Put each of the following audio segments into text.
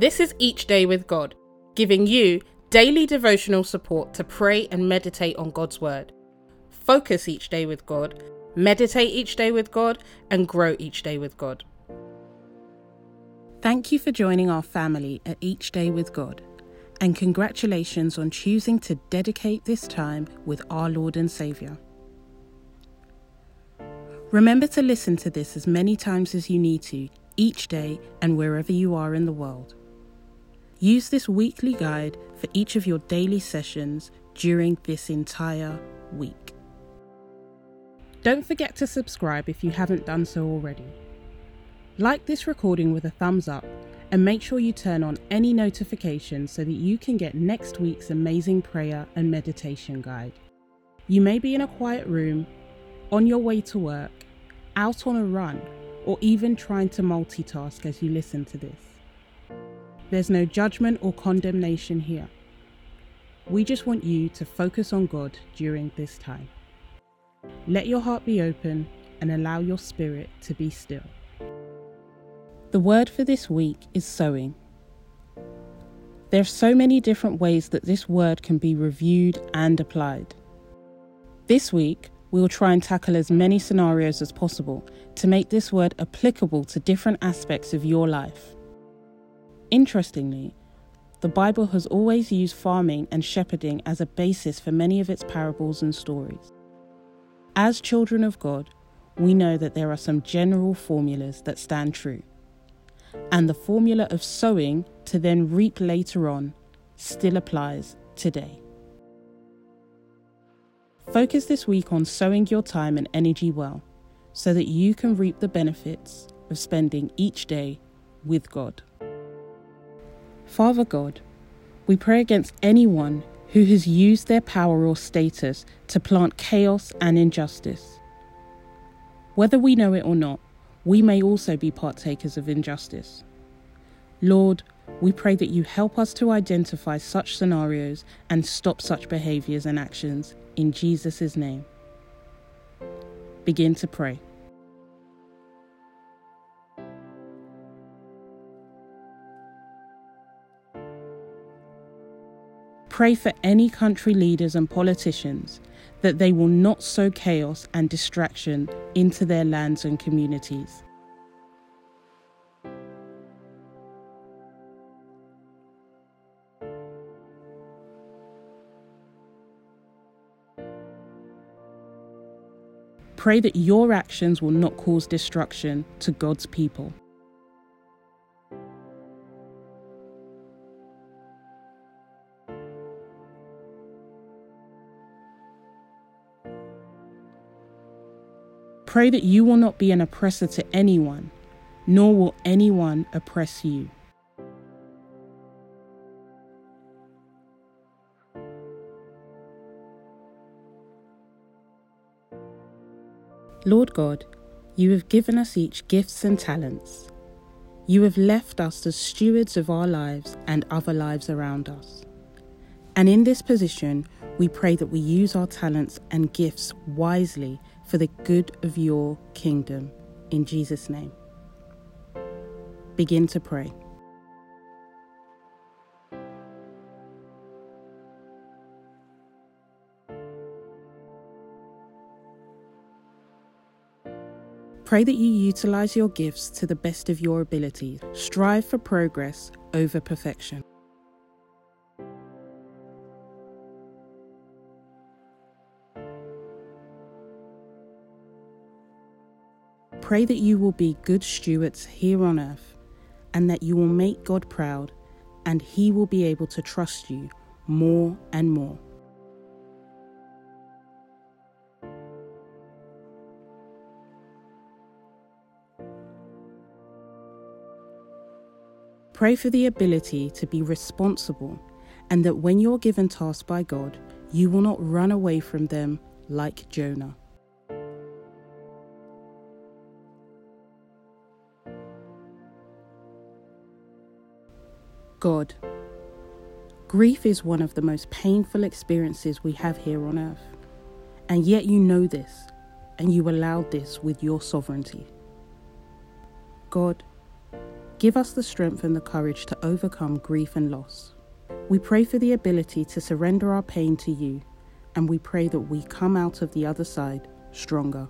This is Each Day with God, giving you daily devotional support to pray and meditate on God's Word. Focus each day with God, meditate each day with God, and grow each day with God. Thank you for joining our family at Each Day with God, and congratulations on choosing to dedicate this time with our Lord and Saviour. Remember to listen to this as many times as you need to, each day and wherever you are in the world. Use this weekly guide for each of your daily sessions during this entire week. Don't forget to subscribe if you haven't done so already. Like this recording with a thumbs up and make sure you turn on any notifications so that you can get next week's amazing prayer and meditation guide. You may be in a quiet room, on your way to work, out on a run, or even trying to multitask as you listen to this. There's no judgment or condemnation here. We just want you to focus on God during this time. Let your heart be open and allow your spirit to be still. The word for this week is sowing. There are so many different ways that this word can be reviewed and applied. This week, we will try and tackle as many scenarios as possible to make this word applicable to different aspects of your life. Interestingly, the Bible has always used farming and shepherding as a basis for many of its parables and stories. As children of God, we know that there are some general formulas that stand true. And the formula of sowing to then reap later on still applies today. Focus this week on sowing your time and energy well so that you can reap the benefits of spending each day with God. Father God, we pray against anyone who has used their power or status to plant chaos and injustice. Whether we know it or not, we may also be partakers of injustice. Lord, we pray that you help us to identify such scenarios and stop such behaviours and actions in Jesus' name. Begin to pray. Pray for any country leaders and politicians that they will not sow chaos and distraction into their lands and communities. Pray that your actions will not cause destruction to God's people. Pray that you will not be an oppressor to anyone, nor will anyone oppress you. Lord God, you have given us each gifts and talents. You have left us as stewards of our lives and other lives around us. And in this position, we pray that we use our talents and gifts wisely for the good of your kingdom. In Jesus' name. Begin to pray. Pray that you utilize your gifts to the best of your ability. Strive for progress over perfection. Pray that you will be good stewards here on earth and that you will make God proud and He will be able to trust you more and more. Pray for the ability to be responsible and that when you're given tasks by God, you will not run away from them like Jonah. God, grief is one of the most painful experiences we have here on earth. And yet you know this, and you allowed this with your sovereignty. God, Give us the strength and the courage to overcome grief and loss. We pray for the ability to surrender our pain to you, and we pray that we come out of the other side stronger.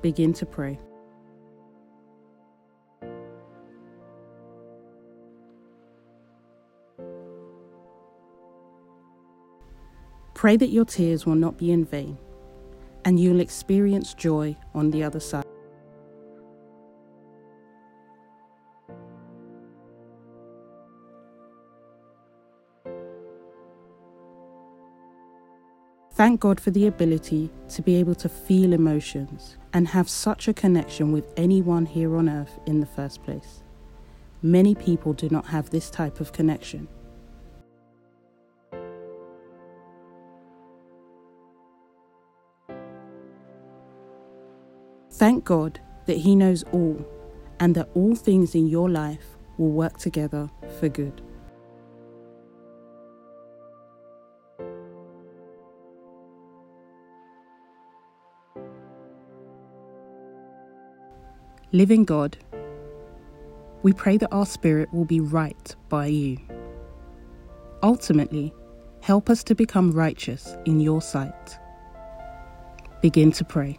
Begin to pray. Pray that your tears will not be in vain and you'll experience joy on the other side. Thank God for the ability to be able to feel emotions and have such a connection with anyone here on earth in the first place. Many people do not have this type of connection. Thank God that He knows all and that all things in your life will work together for good. Living God, we pray that our spirit will be right by you. Ultimately, help us to become righteous in your sight. Begin to pray.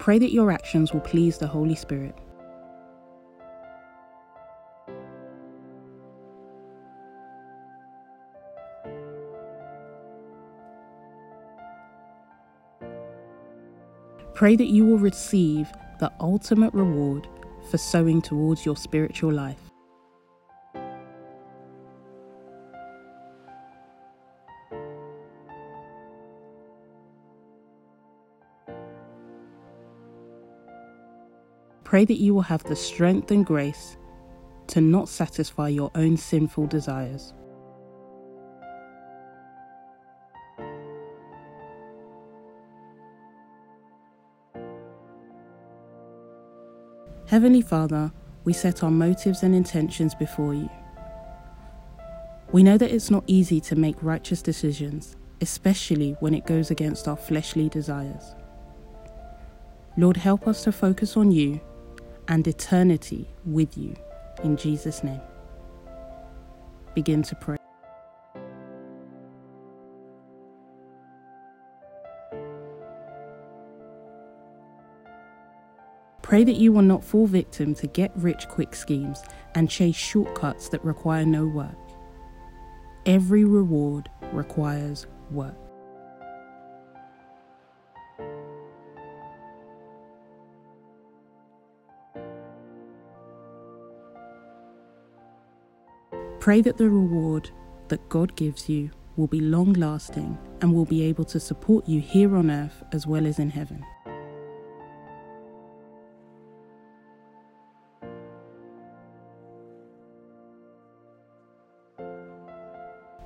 Pray that your actions will please the Holy Spirit. Pray that you will receive the ultimate reward for sowing towards your spiritual life. Pray that you will have the strength and grace to not satisfy your own sinful desires. Heavenly Father, we set our motives and intentions before you. We know that it's not easy to make righteous decisions, especially when it goes against our fleshly desires. Lord, help us to focus on you and eternity with you. In Jesus' name. Begin to pray. Pray that you will not fall victim to get rich quick schemes and chase shortcuts that require no work. Every reward requires work. Pray that the reward that God gives you will be long lasting and will be able to support you here on earth as well as in heaven.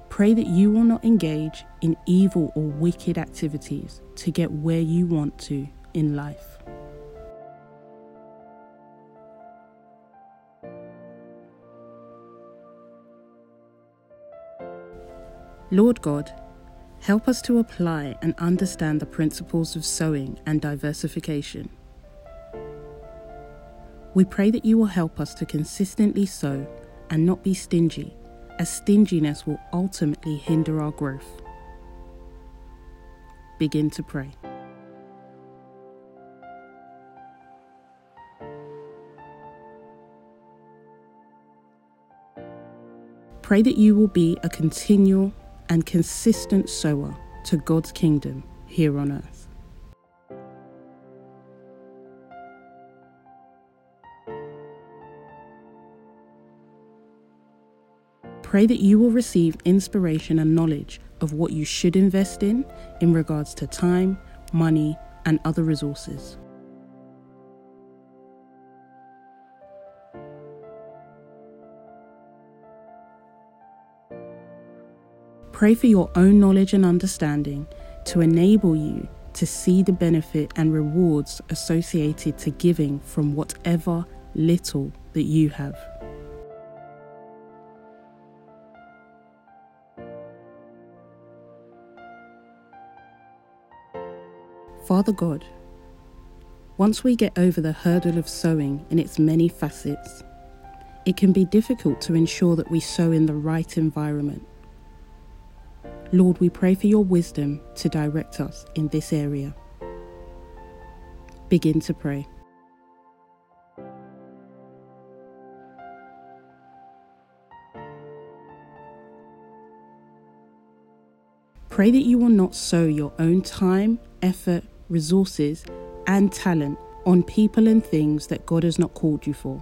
Pray that you will not engage in evil or wicked activities to get where you want to in life. Lord God, help us to apply and understand the principles of sowing and diversification. We pray that you will help us to consistently sow and not be stingy, as stinginess will ultimately hinder our growth. Begin to pray. Pray that you will be a continual and consistent sower to God's kingdom here on earth. Pray that you will receive inspiration and knowledge of what you should invest in in regards to time, money, and other resources. Pray for your own knowledge and understanding to enable you to see the benefit and rewards associated to giving from whatever little that you have. Father God, once we get over the hurdle of sowing in its many facets, it can be difficult to ensure that we sow in the right environment. Lord, we pray for your wisdom to direct us in this area. Begin to pray. Pray that you will not sow your own time, effort, resources, and talent on people and things that God has not called you for.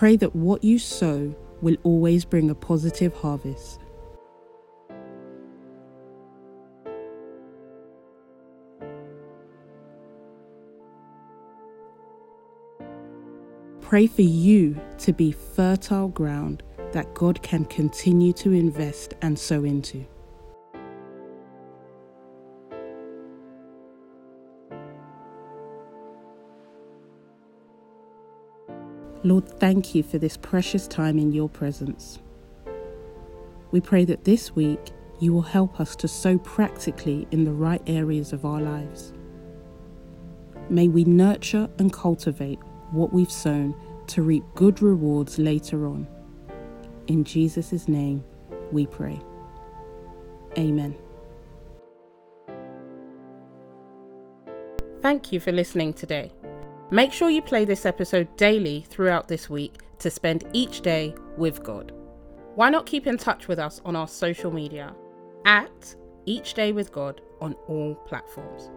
Pray that what you sow will always bring a positive harvest. Pray for you to be fertile ground that God can continue to invest and sow into. Lord, thank you for this precious time in your presence. We pray that this week you will help us to sow practically in the right areas of our lives. May we nurture and cultivate what we've sown to reap good rewards later on. In Jesus' name we pray. Amen. Thank you for listening today. Make sure you play this episode daily throughout this week to spend each day with God. Why not keep in touch with us on our social media at Each Day with God on all platforms?